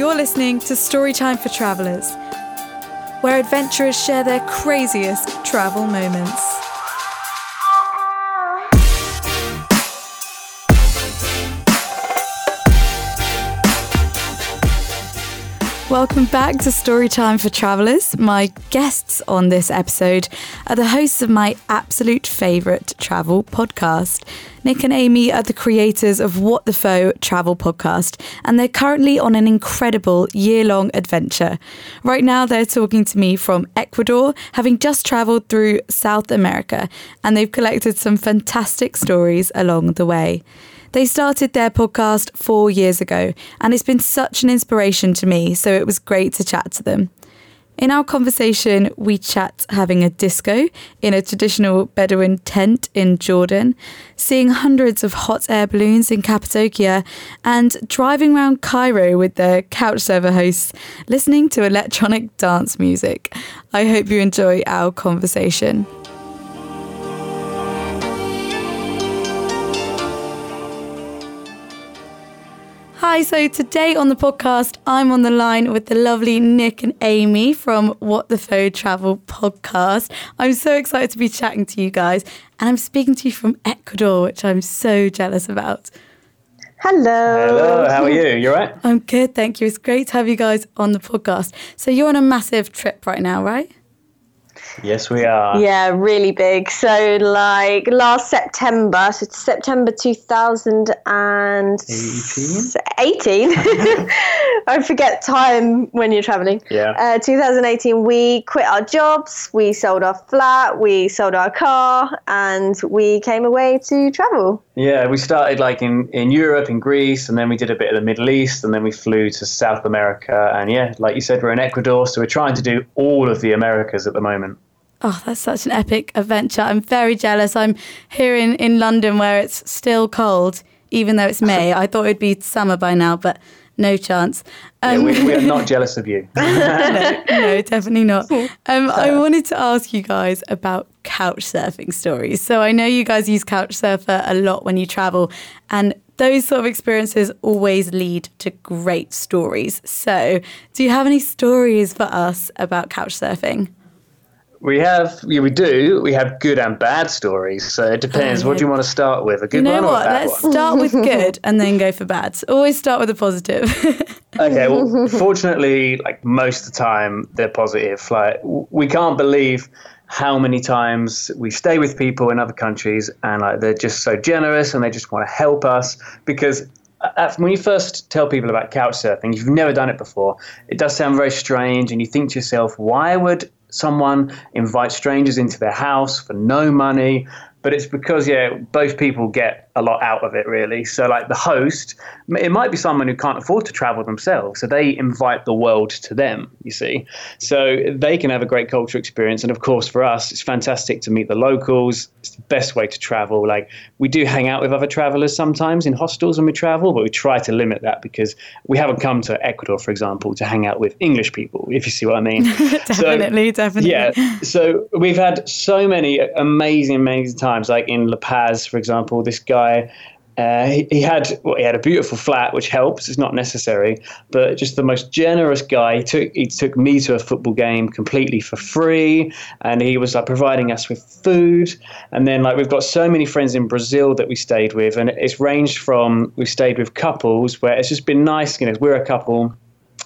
You're listening to Storytime for Travellers, where adventurers share their craziest travel moments. Welcome back to Storytime for Travellers. My guests on this episode are the hosts of my absolute favourite travel podcast. Nick and Amy are the creators of What the Foe travel podcast, and they're currently on an incredible year long adventure. Right now, they're talking to me from Ecuador, having just travelled through South America, and they've collected some fantastic stories along the way. They started their podcast four years ago, and it's been such an inspiration to me, so it was great to chat to them. In our conversation, we chat having a disco in a traditional Bedouin tent in Jordan, seeing hundreds of hot air balloons in Cappadocia, and driving around Cairo with the couch server hosts, listening to electronic dance music. I hope you enjoy our conversation. Hi, so today on the podcast, I'm on the line with the lovely Nick and Amy from What the Foe Travel podcast. I'm so excited to be chatting to you guys, and I'm speaking to you from Ecuador, which I'm so jealous about. Hello. Hello, how are you? You are right? I'm good, thank you. It's great to have you guys on the podcast. So, you're on a massive trip right now, right? Yes, we are. Yeah, really big. So, like last September, so September 2018. 18. I forget time when you're traveling. Yeah. Uh, 2018, we quit our jobs, we sold our flat, we sold our car, and we came away to travel. Yeah, we started like in, in Europe, in Greece, and then we did a bit of the Middle East, and then we flew to South America. And yeah, like you said, we're in Ecuador, so we're trying to do all of the Americas at the moment. Oh, that's such an epic adventure. I'm very jealous. I'm here in, in London where it's still cold, even though it's May. I thought it'd be summer by now, but no chance. Um, yeah, we, we, are not jealous of you. no, no, definitely not. Um, I wanted to ask you guys about couch surfing stories. So I know you guys use Couchsurfer a lot when you travel, and those sort of experiences always lead to great stories. So, do you have any stories for us about couch surfing? We have, yeah, we do. We have good and bad stories. So it depends. Oh, yeah. What do you want to start with? A good you know one what? or a bad Let's one? start with good and then go for bad. Always start with a positive. okay. Well, fortunately, like most of the time, they're positive. Like we can't believe how many times we stay with people in other countries and like they're just so generous and they just want to help us because uh, when you first tell people about couch surfing, if you've never done it before, it does sound very strange, and you think to yourself, why would someone invite strangers into their house for no money but it's because yeah both people get a lot out of it really. So like the host it might be someone who can't afford to travel themselves so they invite the world to them you see. So they can have a great culture experience and of course for us it's fantastic to meet the locals. It's the best way to travel. Like we do hang out with other travelers sometimes in hostels when we travel but we try to limit that because we haven't come to ecuador for example to hang out with english people if you see what i mean. Definitely so, definitely. yeah. So we've had so many amazing amazing times times, like in La Paz, for example, this guy. Uh, he, he, had well, he had a beautiful flat, which helps. It's not necessary, but just the most generous guy. He took he took me to a football game completely for free, and he was like providing us with food. And then like we've got so many friends in Brazil that we stayed with, and it's ranged from we stayed with couples where it's just been nice. You know, we're a couple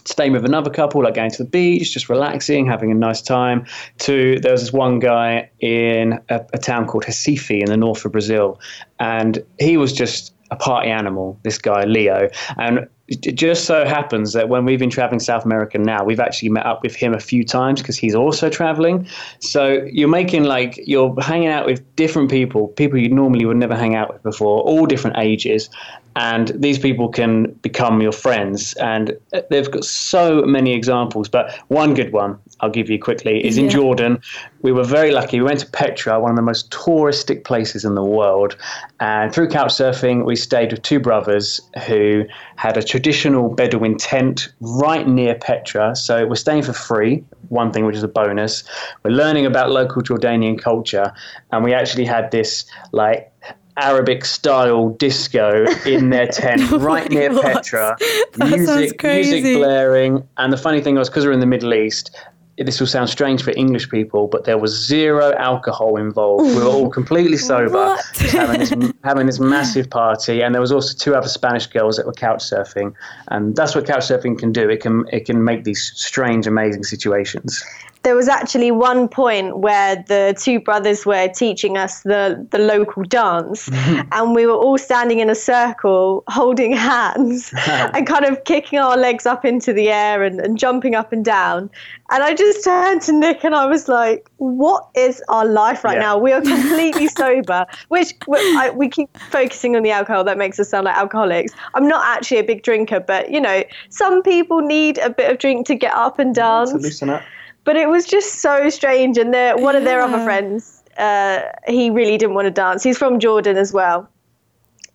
staying with another couple, like going to the beach, just relaxing, having a nice time. To there was this one guy in a, a town called Recife in the north of Brazil, and he was just a party animal. This guy Leo, and it just so happens that when we've been traveling South America now, we've actually met up with him a few times because he's also traveling. So you're making like you're hanging out with different people, people you normally would never hang out with before, all different ages, and these people can become your friends. And uh, they've got so many examples, but one good one I'll give you quickly is in Jordan. We were very lucky. We went to Petra, one of the most touristic places in the world, and through couchsurfing, we stayed with two brothers who had a traditional Bedouin tent right near Petra. So we're staying for free. One thing which is a bonus. We're learning about local Jordanian culture, and we actually had this like Arabic style disco in their tent Oh right near God. Petra. That music, music blaring. And the funny thing was, because we're in the Middle East, this will sound strange for English people, but there was zero alcohol involved. We were all completely sober, having this having this massive party. And there was also two other Spanish girls that were couch surfing, and that's what couch surfing can do. It can it can make these strange, amazing situations. There was actually one point where the two brothers were teaching us the, the local dance and we were all standing in a circle holding hands and kind of kicking our legs up into the air and, and jumping up and down. And i just turned to nick and i was like what is our life right Yeah. now? We are completely sober which we, I, we keep focusing on the alcohol. That makes us sound like alcoholics. I'm not actually a big drinker but you know some people need a bit of drink to get up and dance To loosen up. But it was just so strange. And their one of their other friends, uh, he really didn't want to dance. He's from Jordan as well.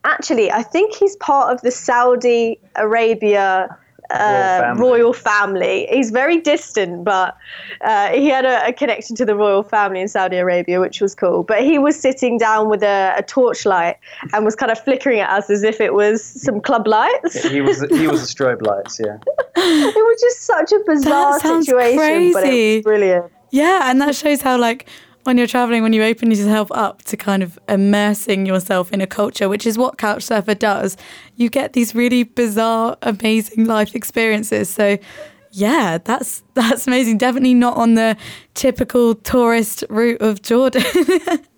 Actually, I think he's part of the Saudi Arabia. Uh, family. royal family. He's very distant, but uh, he had a, a connection to the royal family in Saudi Arabia, which was cool. But he was sitting down with a, a torchlight and was kind of flickering at us as if it was some club lights. He was he was the strobe lights, yeah. it was just such a bizarre sounds situation, but it crazy. was brilliant. Yeah, and that shows how like when you're traveling, when you open yourself up to kind of immersing yourself in a culture, which is what Couchsurfer does, you get these really bizarre, amazing life experiences. So yeah, that's that's amazing. Definitely not on the typical tourist route of Jordan.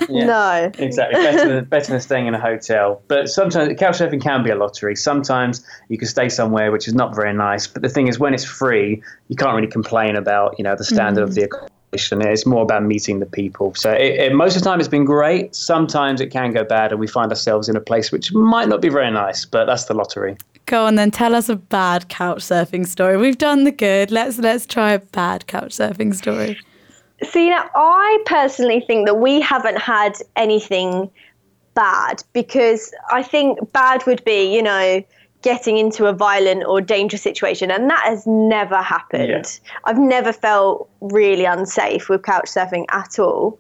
Yeah. No. Exactly. Better than, better than staying in a hotel. But sometimes couchsurfing can be a lottery. Sometimes you can stay somewhere which is not very nice. But the thing is, when it's free, you can't really complain about you know the standard of mm. the accommodation. It's more about meeting the people. So it, it, most of the time it's been great. Sometimes it can go bad, and we find ourselves in a place which might not be very nice. But that's the lottery. Go on then, tell us a bad couch surfing story. We've done the good. Let's let's try a bad couch surfing story. See, now I personally think that we haven't had anything bad because I think bad would be, you know, getting into a violent or dangerous situation, and that has never happened. Yeah. I've never felt really unsafe with couch surfing at all.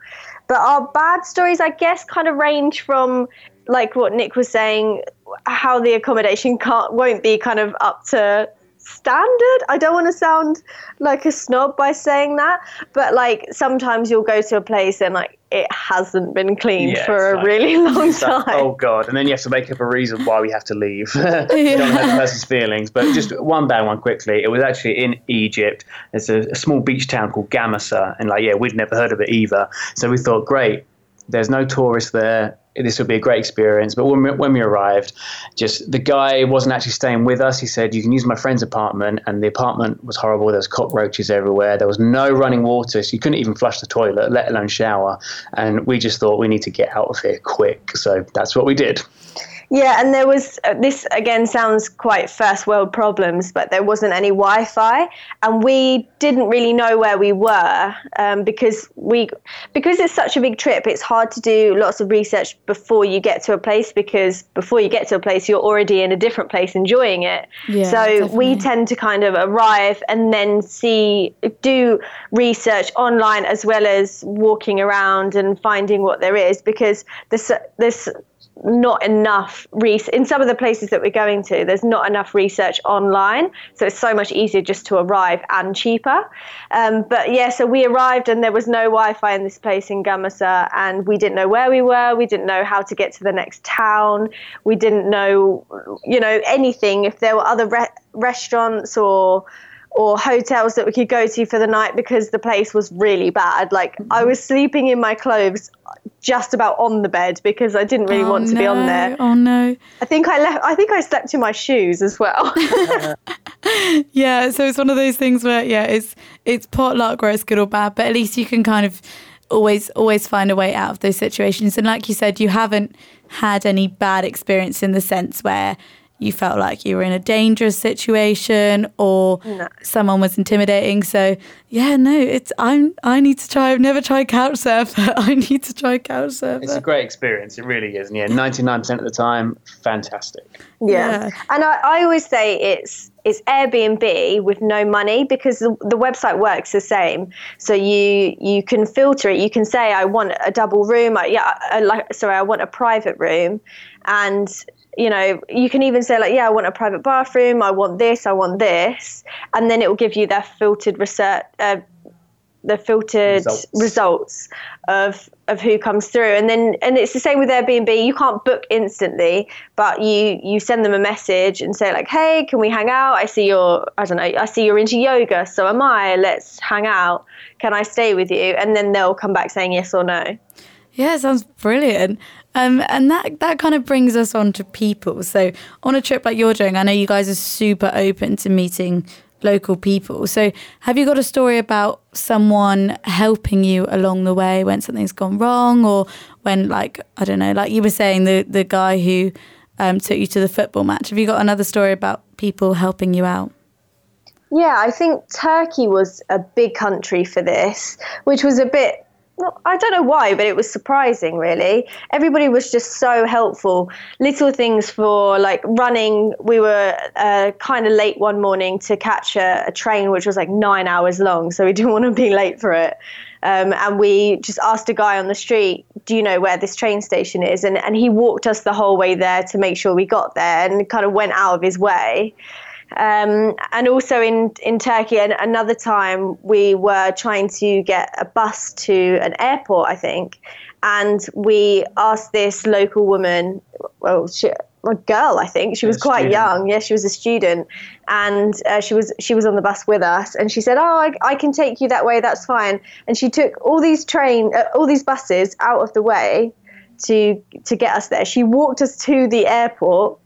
But our bad stories, I guess, kind of range from like what Nick was saying, how the accommodation can't won't be kind of up to standard. I don't want to sound like a snob by saying that, but like sometimes you'll go to a place and like it hasn't been cleaned Yeah, for a like- really long It's like, time. oh god! And then you have to make up a reason why we have to leave. you don't hurt the person's feelings. But just one bad one quickly. It was actually in Egypt. There's a, a small beach town called Gamasa, and like yeah, we'd never heard of it either. So we thought, great. There's no tourists there. This would be a great experience. But when we, when we arrived, just the guy wasn't actually staying with us. He said, "You can use my friend's apartment," and the apartment was horrible. There was cockroaches everywhere. There was no running water, so you couldn't even flush the toilet, let alone shower. And we just thought we need to get out of here quick. So that's what we did. Yeah, and there was uh, this again sounds quite first world problems, but there wasn't any Wi-Fi, and we didn't really know where we were um, because we because it's such a big trip. It's hard to do lots of research before you get to a place because before you get to a place, you're already in a different place enjoying it. Yeah, so we tend to kind of arrive and then see do research online as well as walking around and finding what there is because this there's not enough res- in some of the places that we're going to there's not enough research online so it's so much easier just to arrive and cheaper. Um, but yeah so we arrived and there was no wi-fi in this place in gamasa and we didn't know where we were we didn't know how to get to the next town we didn't know you know anything. If there were other re- restaurants or or hotels that we could go to for the night because the place was really bad. Like I mm. was sleeping in my clothes just about on the bed because I didn't really Oh, want to be on there. Oh no. I think I left I think I slept in my shoes as well. Yeah, so it's one of those things where yeah, it's it's potluck where it's good or bad, but at least you can kind of always always find a way out of those situations. And like you said, you haven't had any bad experience in the sense where you felt like you were in a dangerous situation or No. someone was intimidating. So yeah, no, it's I'm I need to try. I've never tried couch surf. I need to try couch surf. It's a great experience. It really is. And yeah, 99% of the time, fantastic. yeah. Yeah. And I, I always say it's it's Airbnb with no money because the, the website works the same. So you you can filter it. You can say I want a double room. I, yeah, I, like sorry, I want a private room, and you know you can even say like yeah, I want a private bathroom. I want this. I want this, and then it will give you their filtered research. Uh, the filtered results. results. of of who comes through and then and it's the same with Airbnb you can't book instantly but you you send them a message and say like hey can we hang out I see you're I don't know I see you're into yoga so am I let's hang out can I stay with you and then they'll come back saying yes or no yeah sounds brilliant um, and that that kind of brings us on to people so on a trip like you're doing I know you guys are super open to meeting local people. So, have you got a story about someone helping you along the way when something's gone wrong, or when, like, I don't know, like you were saying, the the guy who um, took you to the football match? Have you got another story about people helping you out? Yeah, I think Turkey was a big country for this, which was a bit I don't know why, but it was surprising, really. Everybody was just so helpful. Little things for like running. We were uh, kind of late one morning to catch a, a, train, which was like nine hours long, so we didn't want to be late for it. Um, and we just asked a guy on the street, "Do you know where this train station is?" And and he walked us the whole way there to make sure we got there, and kind of went out of his way. Um, and also in, in Turkey, and another time we were trying to get a bus to an airport, I think, and we asked this local woman, well, she, a girl, I think she was quite student. young. Yeah, she was a student, and uh, she was she was on the bus with us, and she said, "Oh, I, I can take you that way. That's fine." And she took all these train, uh, all these buses out of the way to to get us there. She walked us to the airport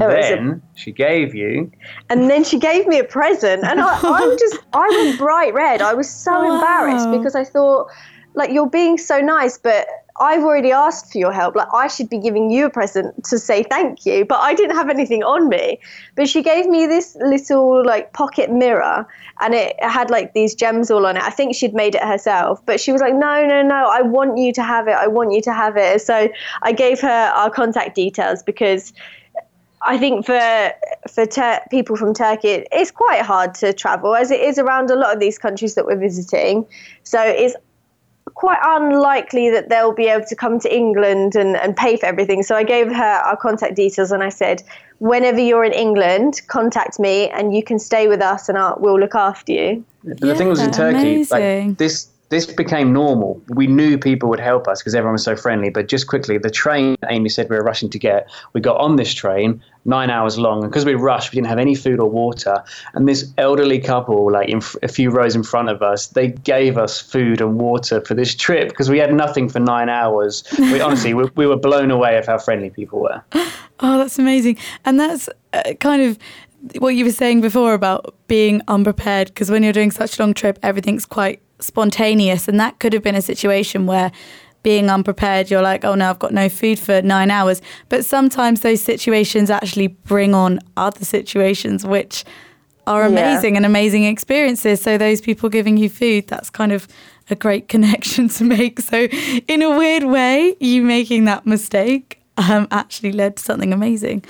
Oh, then a, she gave you. And then she gave me a present. And I, I just, I went bright red. I was so wow. embarrassed because I thought, like, you're being so nice, but I've already asked for your help. Like, I should be giving you a present to say thank you, but I didn't have anything on me. But she gave me this little, like, pocket mirror and it had, like, these gems all on it. I think she'd made it herself. But she was like, no, no, no, I want you to have it. I want you to have it. So I gave her our contact details because I think for for ter- people from Turkey, it's quite hard to travel as it is around a lot of these countries that we're visiting. So it's quite unlikely that they'll be able to come to England and, and pay for everything. So I gave her our contact details and I said, whenever you're in England, contact me and you can stay with us and I'll, we'll look after you. But yeah, the thing was in Turkey, like this this became normal. We knew people would help us because everyone was so friendly. But just quickly, the train Amy said we were rushing to get, we got on this train, nine hours long. And because we rushed, we didn't have any food or water. And this elderly couple, like in a few rows in front of us, they gave us food and water for this trip because we had nothing for nine hours. We honestly, we, we were blown away of how friendly people were. Oh, that's amazing. And that's uh, kind of what you were saying before about being unprepared because when you're doing such a long trip, everything's quite spontaneous. And that could have been a situation where being unprepared, you're like, oh no, I've got no food for nine hours. But sometimes those situations actually bring on other situations, which are amazing yeah. and amazing experiences. So those people giving you food, that's kind of a great connection to make. So in a weird way, you making that mistake um, actually led to something amazing.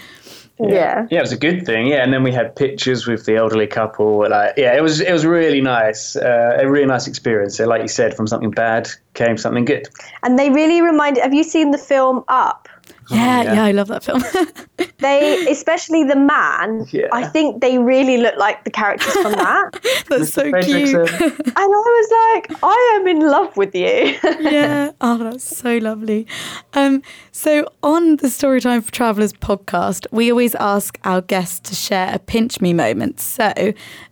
Yeah. yeah. it was a good thing. Yeah, and then we had pictures with the elderly couple. Like, yeah, it was it was really nice, uh, a really nice experience. So, like you said, from something bad came something good. And they really reminded. Have you seen the film Up? Yeah, yeah, yeah, I love that film. they, especially the man, yeah. I think they really look like the characters from that. That's Mr. so Fredricksen. cute. and I was like, I am in love with you. yeah. Oh, that's so lovely. Um, so on the Storytime for Travelers podcast, we always ask our guests to share a pinch me moment. So,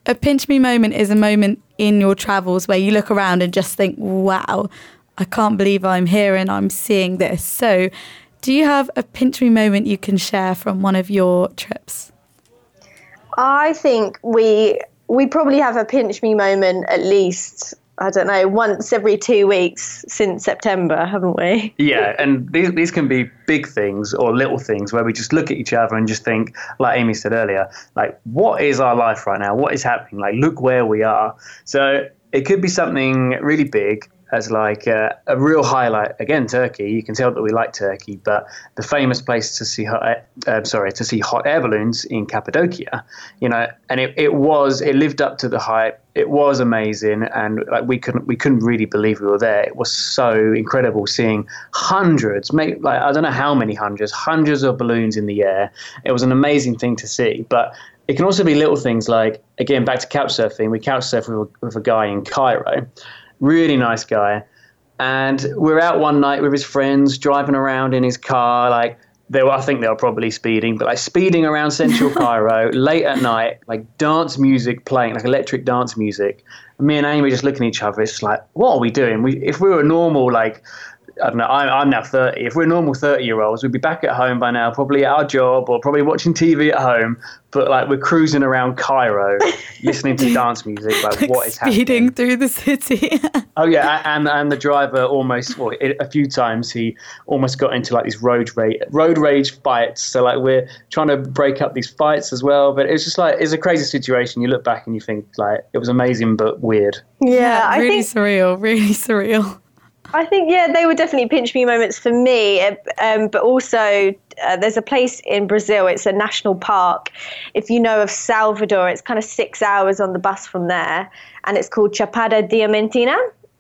a pinch me moment is a moment in your travels where you look around and just think, wow, I can't believe I'm here and I'm seeing this. So, do you have a pinch me moment you can share from one of your trips? I think we we probably have a pinch me moment at least I don't know, once every two weeks since September, haven't we? Yeah, and these, these can be big things or little things where we just look at each other and just think, like Amy said earlier, like, what is our life right now? What is happening? Like, look where we are. So it could be something really big as like uh, a real highlight. Again, Turkey. You can tell that we like Turkey, but the famous place to see hot, uh, sorry to see hot air balloons in Cappadocia. You know, and it, it was it lived up to the hype. It was amazing, and like we couldn't we couldn't really believe we were there. It was so incredible seeing hundreds, maybe like I don't know how many hundreds, hundreds of balloons in the air. It was an amazing thing to see, but it can also be little things like, again, back to couch surfing. We couch surfed with, with a guy in Cairo, really nice guy. And we're out one night with his friends, driving around in his car, like, they were, I think they were probably speeding, but like speeding around central Cairo late at night, like dance music playing, like electric dance music. And me and Amy just looking at each other. It's like, what are we doing? We, if we were normal, like I don't know, I'm, I'm now 30. If we're normal 30 year olds, we'd be back at home by now, probably at our job or probably watching TV at home. But like we're cruising around Cairo, listening to dance music. Like, like what is speeding happening? through the city. oh yeah, and and the driver almost well, a few times he almost got into like these road rage road rage fights. So like we're trying to break up these fights as well. But it's just like it's a crazy situation. You look back and you think like it was amazing but weird. Yeah, yeah I really think surreal. Really surreal. I think yeah, they were definitely pinch me moments for me. Um, but also, uh, there's a place in Brazil. It's a national park. If you know of Salvador, it's kind of six hours on the bus from there, and it's called Chapada Diamantina,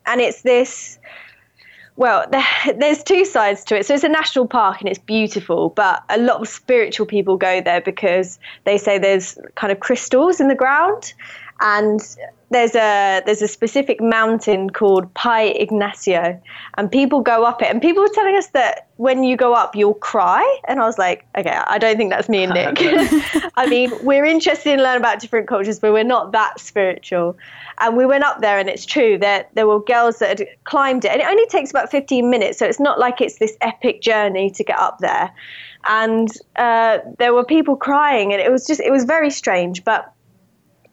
and it's this. Well, there, there's two sides to it. So it's a national park and it's beautiful, but a lot of spiritual people go there because they say there's kind of crystals in the ground, and there's a there's a specific mountain called Pai Inácio, and people go up it. And people were telling us that when you go up, you'll cry. And I was like, okay, I don't think that's me and Nick. I mean, we're interested in learning about different cultures, but we're not that spiritual. And we went up there, and it's true that there were girls that had climbed it, and it only takes about 15 minutes, so it's not like it's this epic journey to get up there. And uh, there were people crying, and it was just it was very strange, but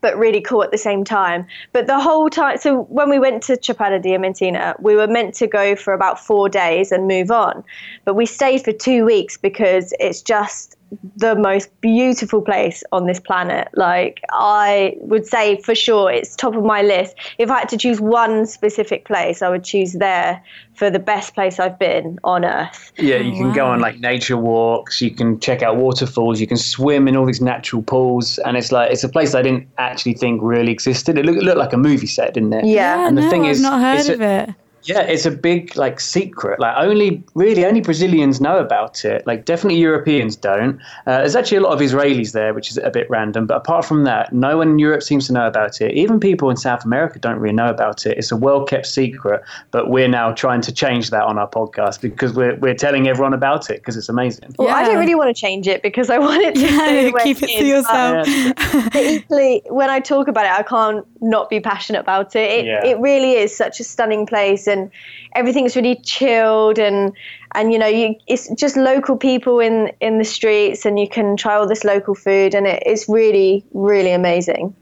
but really cool at the same time. But the whole time, so when we went to Chapada Diamantina, we were meant to go for about four days and move on. But we stayed for two weeks because it's just the most beautiful place on this planet. Like, I would say for sure it's top of my list. If I had to choose one specific place, I would choose there for the best place I've been on earth. Yeah, you can go on like nature walks, you can check out waterfalls, you can swim in all these natural pools. And it's like, it's a place I didn't actually think really existed. It looked, it looked like a movie set, didn't it? Yeah. and the no, thing is, I've not heard of a, it. Yeah, it's a big like secret. Like only really only Brazilians know about it. Like definitely Europeans don't. Uh, there's actually a lot of Israelis there, which is a bit random. But apart from that, no one in Europe seems to know about it. Even people in South America don't really know about it. It's a well kept secret. But we're now trying to change that on our podcast because we're we're telling everyone about it because it's amazing. Well, yeah. I don't really want to change it because I want it to yeah, keep it to yourself. But equally, when I talk about it, I can't not be passionate about it. It, yeah. it really is such a stunning place and and everything's really chilled and and you know you, it's just local people in in the streets and you can try all this local food and it, it's really really amazing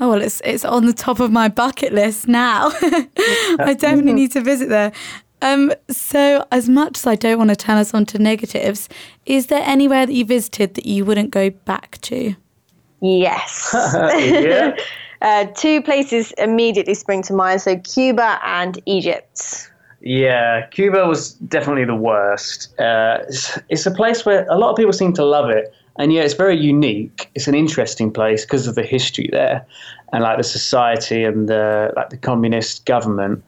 Oh well, it's it's on the top of my bucket list now. I definitely need to visit there. Um, so, as much as I don't want to turn us on to negatives, is there anywhere that you visited that you wouldn't go back to? Yes. yeah. Uh, two places immediately spring to mind. So, Cuba and Egypt. Yeah, Cuba was definitely the worst. Uh, it's, it's, a place where a lot of people seem to love it, and yeah, it's very unique. It's an interesting place because of the history there, and like the society and the like the communist government.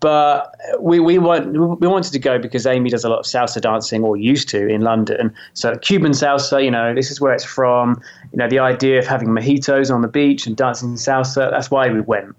But we we want we wanted to go because Amy does a lot of salsa dancing, or used to in London. So Cuban salsa, you know, this is where it's from. You know, the idea of having mojitos on the beach and dancing salsa. That's why we went.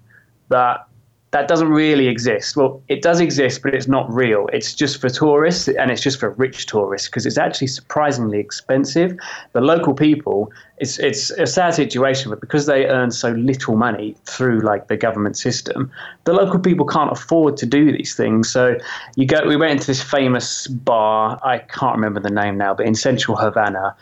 But that doesn't really exist. Well, it does exist, but it's not real. It's just for tourists and it's just for rich tourists because it's actually surprisingly expensive. The local people, it's it's a sad situation, but because they earn so little money through like the government system, the local people can't afford to do these things. So you go. We went into this famous bar. I can't remember the name now, but in central Havana,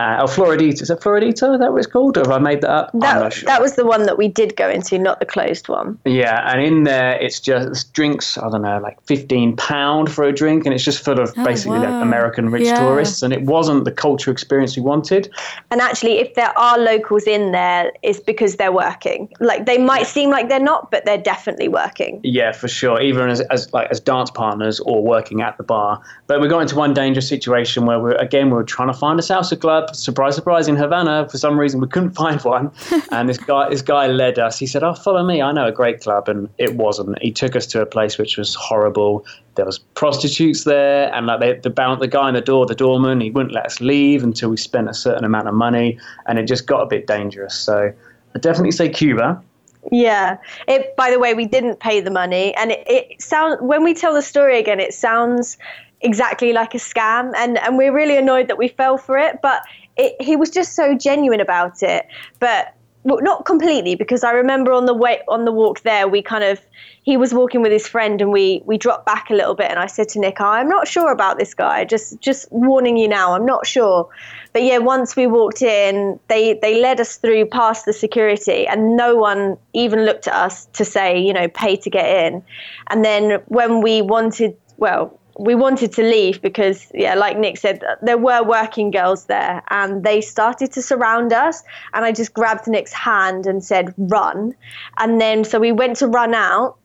uh, oh, Floridita. Is that Floridita? Is that what it's called? Or have I made that up? That, sure. that was the one that we did go into, not the closed one. Yeah, and in there it's just drinks, I don't know, like £15 for a drink, and it's just full of oh, basically wow. like American rich yeah. tourists, and it wasn't the culture experience we wanted. And actually, if there are locals in there, it's because they're working. Like they might seem like they're not, but they're definitely working. Yeah, for sure. Even as, as like as dance partners or working at the bar. But we got into one dangerous situation where we again we were trying to find a salsa club. Surprise, surprise! In Havana, for some reason we couldn't find one. and this guy, this guy led us. He said, "Oh, follow me. I know a great club." And it wasn't. He took us to a place which was horrible. There was prostitutes there, and like they, the the guy in the door, the doorman, he wouldn't let us leave until we spent a certain amount of money, and it just got a bit dangerous. So I definitely say Cuba. Yeah. It. By the way, we didn't pay the money, and it, it sounds when we tell the story again, it sounds exactly like a scam, and and we're really annoyed that we fell for it. But it, he was just so genuine about it. But well, not completely because I remember on the way on the walk there, we kind of he was walking with his friend and we we dropped back a little bit and I said to Nick, I'm not sure about this guy. Just just warning you now, I'm not sure. But yeah, once we walked in, they they led us through past the security and no one even looked at us to say, you know, pay to get in. And then when we wanted well, we wanted to leave because, yeah, like Nick said, there were working girls there and they started to surround us. And I just grabbed Nick's hand and said, run. And then, so we went to run out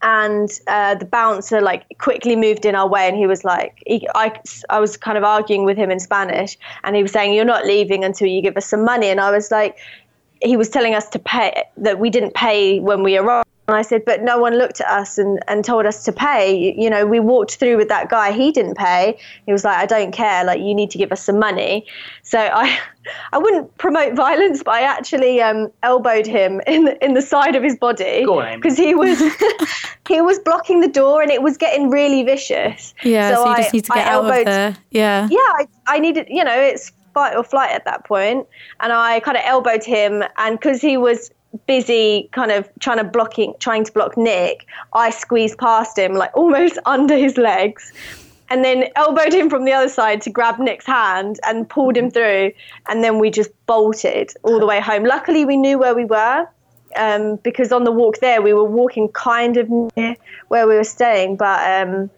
and uh, the bouncer like quickly moved in our way and he was like he, I, I was kind of arguing with him in spanish and he was saying you're not leaving until you give us some money and i was like he was telling us to pay that we didn't pay when we arrived and I said, but no one looked at us and, and told us to pay. You know, we walked through with that guy. He didn't pay. He was like, I don't care. Like, you need to give us some money. So I, I wouldn't promote violence, but I actually um, elbowed him in the, in the side of his body because he was he was blocking the door and it was getting really vicious. Yeah, so, so you I, just need to get I out elbowed, of there. Yeah. Yeah, I, I needed, you know, it's fight or flight at that point, and I kind of elbowed him, and because he was busy kind of trying to blocking trying to block Nick, I squeezed past him like almost under his legs and then elbowed him from the other side to grab Nick's hand and pulled him through and then we just bolted all the way home. Luckily we knew where we were. Um, because on the walk there we were walking kind of near where we were staying but um,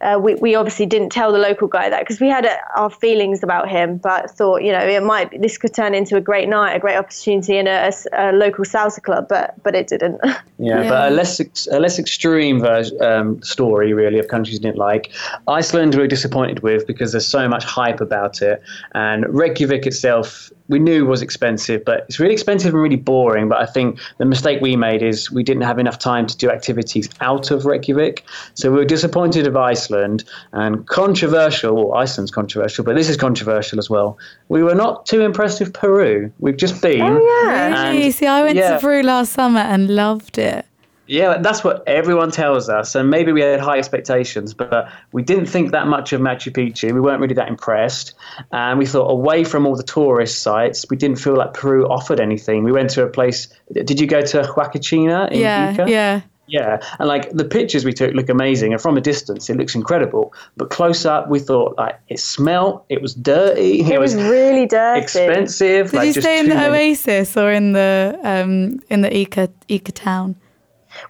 uh, we, we obviously didn't tell the local guy that because we had uh, our feelings about him, but thought, you know, it might this could turn into a great night, a great opportunity in a, a, a local salsa club, but but it didn't. Yeah, yeah. but a less a less extreme version, um, story really of countries didn't like. Iceland we were disappointed with because there's so much hype about it, and Reykjavik itself we knew was expensive, but it's really expensive and really boring. But I think the mistake we made is we didn't have enough time to do activities out of Reykjavik. So we were disappointed of Iceland and controversial. Well, Iceland's controversial, but this is controversial as well. We were not too impressed with Peru. We've just been. Oh, yeah. Really? See, I went yeah. to Peru last summer and loved it. Yeah, that's what everyone tells us. And maybe we had high expectations, but we didn't think that much of Machu Picchu. We weren't really that impressed. And we thought, away from all the tourist sites, we didn't feel like Peru offered anything. We went to a place. Did you go to Huacachina in yeah, Ica? Yeah. Yeah, and like the pictures we took look amazing, and from a distance it looks incredible. But close up, we thought like it smelled, it was dirty, it, it was, was, really dirty, expensive. Did like, you stay in the many... Oasis or in the um in the Ica Ica town?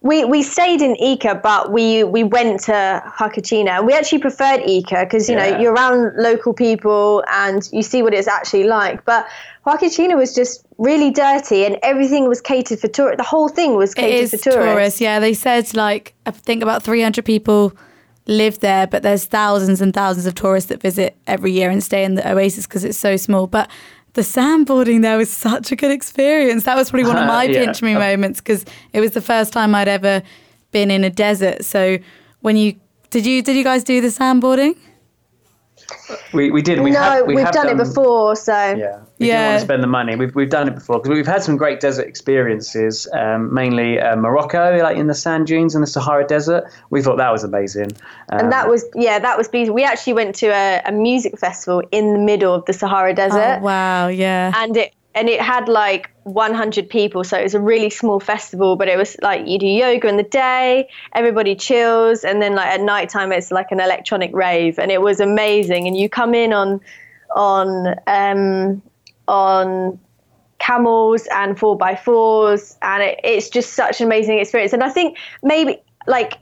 We we stayed in Ica, but we we went to Huacachina, and we actually preferred Ica because you yeah. know you're around local people and you see what it's actually like. But Huacachina was just really dirty, and everything was catered for tourists. The whole thing was catered for tourists. tourists. Yeah, they said like I think about 300 people live there, but there's thousands and thousands of tourists that visit every year and stay in the oasis because it's so small. But the sandboarding there was such a good experience. That was probably one of my uh, yeah. pinch me moments because it was the first time I'd ever been in a desert. So when you did you did you guys do the sandboarding? We, we did. We no, have, we we've have done, done, it before, so yeah, we yeah. didn't want to spend the money. We've we've done it before because we've had some great desert experiences, um, mainly uh, Morocco, like in the sand dunes in the Sahara Desert. We thought that was amazing, um, and that um, was yeah, that was beautiful. We actually went to a, a music festival in the middle of the Sahara Desert. Oh, wow, yeah, and it and it had like 100 people so it was a really small festival but it was like you do yoga in the day everybody chills and then like at night time it's like an electronic rave and it was amazing and you come in on on um on camels and four by fours and it, it's just such an amazing experience and i think maybe like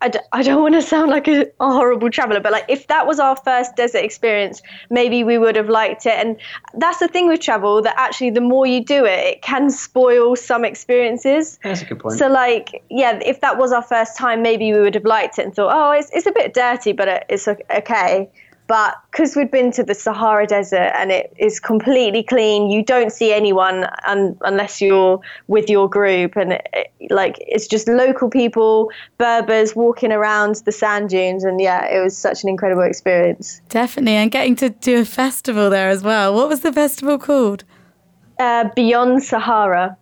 I d- I don't want to sound like a, a, horrible traveler, but like if that was our first desert experience, maybe we would have liked it. And that's the thing with travel that actually the more you do it, it can spoil some experiences. That's a good point. So like, yeah, if that was our first time, maybe we would have liked it and thought, oh, it's, it's a bit dirty, but it's okay. But because we'd been to the Sahara Desert and it is completely clean, you don't see anyone un- unless you're with your group, and it, like it's just local people, Berbers walking around the sand dunes, and yeah, it was such an incredible experience. Definitely, and getting to do a festival there as well. What was the festival called? Uh, Beyond Sahara.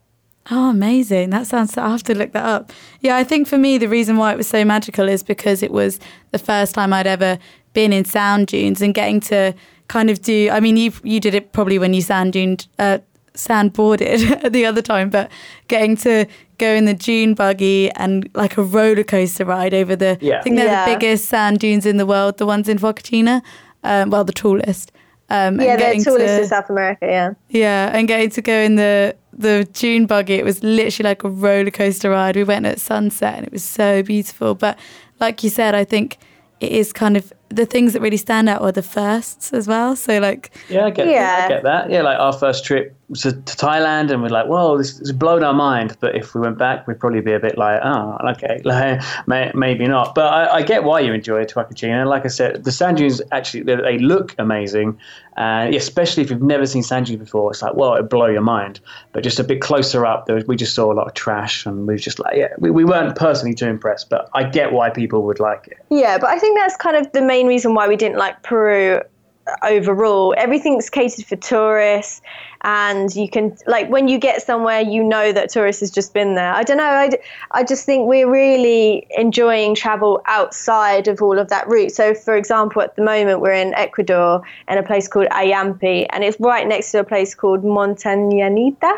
Oh, amazing. That sounds, i have to look that up. Yeah, I think for me, the reason why it was so magical is because it was the first time I'd ever been in sand dunes and getting to kind of do. I mean, you you did it probably when you sand duned, uh, sandboarded the other time, but getting to go in the dune buggy and like a roller coaster ride over the. Yeah. I think they're Yeah. the biggest sand dunes in the world. The ones in Huacachina, um, well, the tallest. Um, Yeah, they're tallest to- in South America. Yeah. yeah, and getting to go in the the dune buggy, it was literally like a roller coaster ride. We went at sunset and it was so beautiful. But like you said, I think it is kind of the things that really stand out are the firsts as well. So like, Yeah, I get, Yeah. I get that. Yeah, like our first trip to, to Thailand, and we're like, "Whoa, this has blown our mind." But if we went back, we'd probably be a bit like, "Oh, okay, like, may, maybe not." But I, I get why you enjoy Huacachina. Like I said, the sand dunes actually they, they look amazing, and especially if you've never seen sand dunes before, it's like, "Well, it'd blow your mind." But just a bit closer up, there was, we just saw a lot of trash, and we was just like, "Yeah," we, we weren't personally too impressed. But I get why people would like it. Yeah, but I think that's kind of the main reason why we didn't like Peru overall. Everything's catered for tourists, and you can like when you get somewhere, you know that tourists has just been there. I don't know. I, I just think we're really enjoying travel outside of all of that route. So, for example, at the moment we're in Ecuador in a place called Ayampe, and it's right next to a place called Montañita,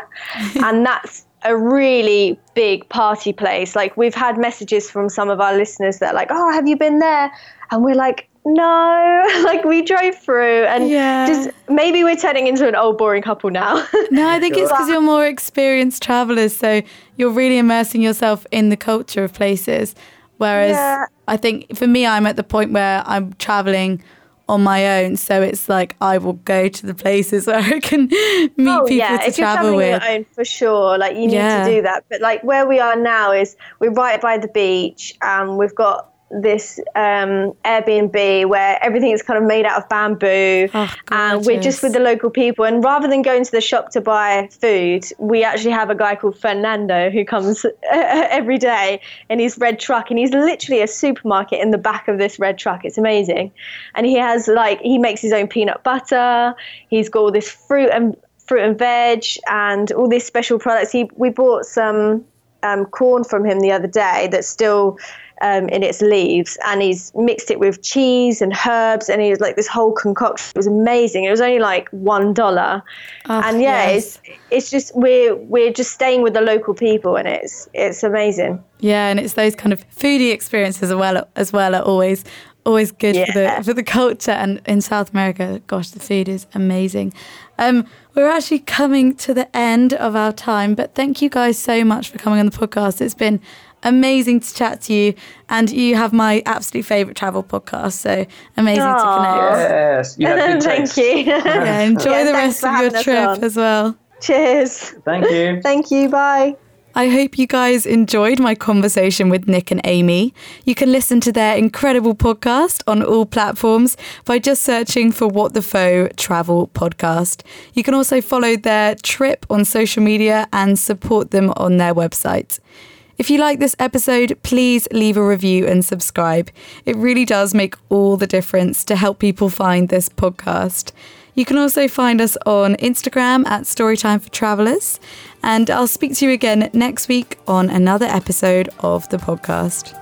and that's a really big party place. Like we've had messages from some of our listeners that are like, "Oh, have you been there?" And we're like, "No." like we drove through, and Yeah. just maybe we're turning into an old boring couple now. no, I think it's because you're more experienced travelers, so you're really immersing yourself in the culture of places. Whereas Yeah. I think for me, I'm at the point where I'm traveling on my own, so it's like I will go to the places where I can meet oh people yeah, to if you're travel traveling with. on your own, for sure, like you need Yeah. to do that. But like where we are now is we're right by the beach, and we've got this um, Airbnb where everything is kind of made out of bamboo, Oh, and we're just with the local people. And rather than going to the shop to buy food, we actually have a guy called Fernando who comes every day in his red truck, and he's literally a supermarket in the back of this red truck. It's amazing, and he has like he makes his own peanut butter. He's got all this fruit and fruit and veg and all these special products. He we bought some um, corn from him the other day that's still um, in its leaves, and he's mixed it with cheese and herbs, and he was like this whole concoction. It was amazing. It was only like one dollar, Oh, and yeah, yes. it's it's just we're we're just staying with the local people, and it's it's amazing. Yeah, and it's those kind of foodie experiences as well as well are always always good for the for the culture. And in South America, gosh, the food is amazing. Um, we're actually coming to the end of our time, but thank you guys so much for coming on the podcast. It's been amazing to chat to you, and you have my absolute favorite travel podcast. So amazing to connect. Yes, you have good Thank you. Yeah, enjoy Yeah, the rest of your trip on. as well. Cheers. Thank you. Thank you. Bye. I hope you guys enjoyed my conversation with Nick and Amy. You can listen to their incredible podcast on all platforms by just searching for What the Foe Travel Podcast. You can also follow their trip on social media and support them on their website. If you like this episode, please leave a review and subscribe. It really does make all the difference to help people find this podcast. You can also find us on Instagram at Storytime for Travelers. And I'll speak to you again next week on another episode of the podcast.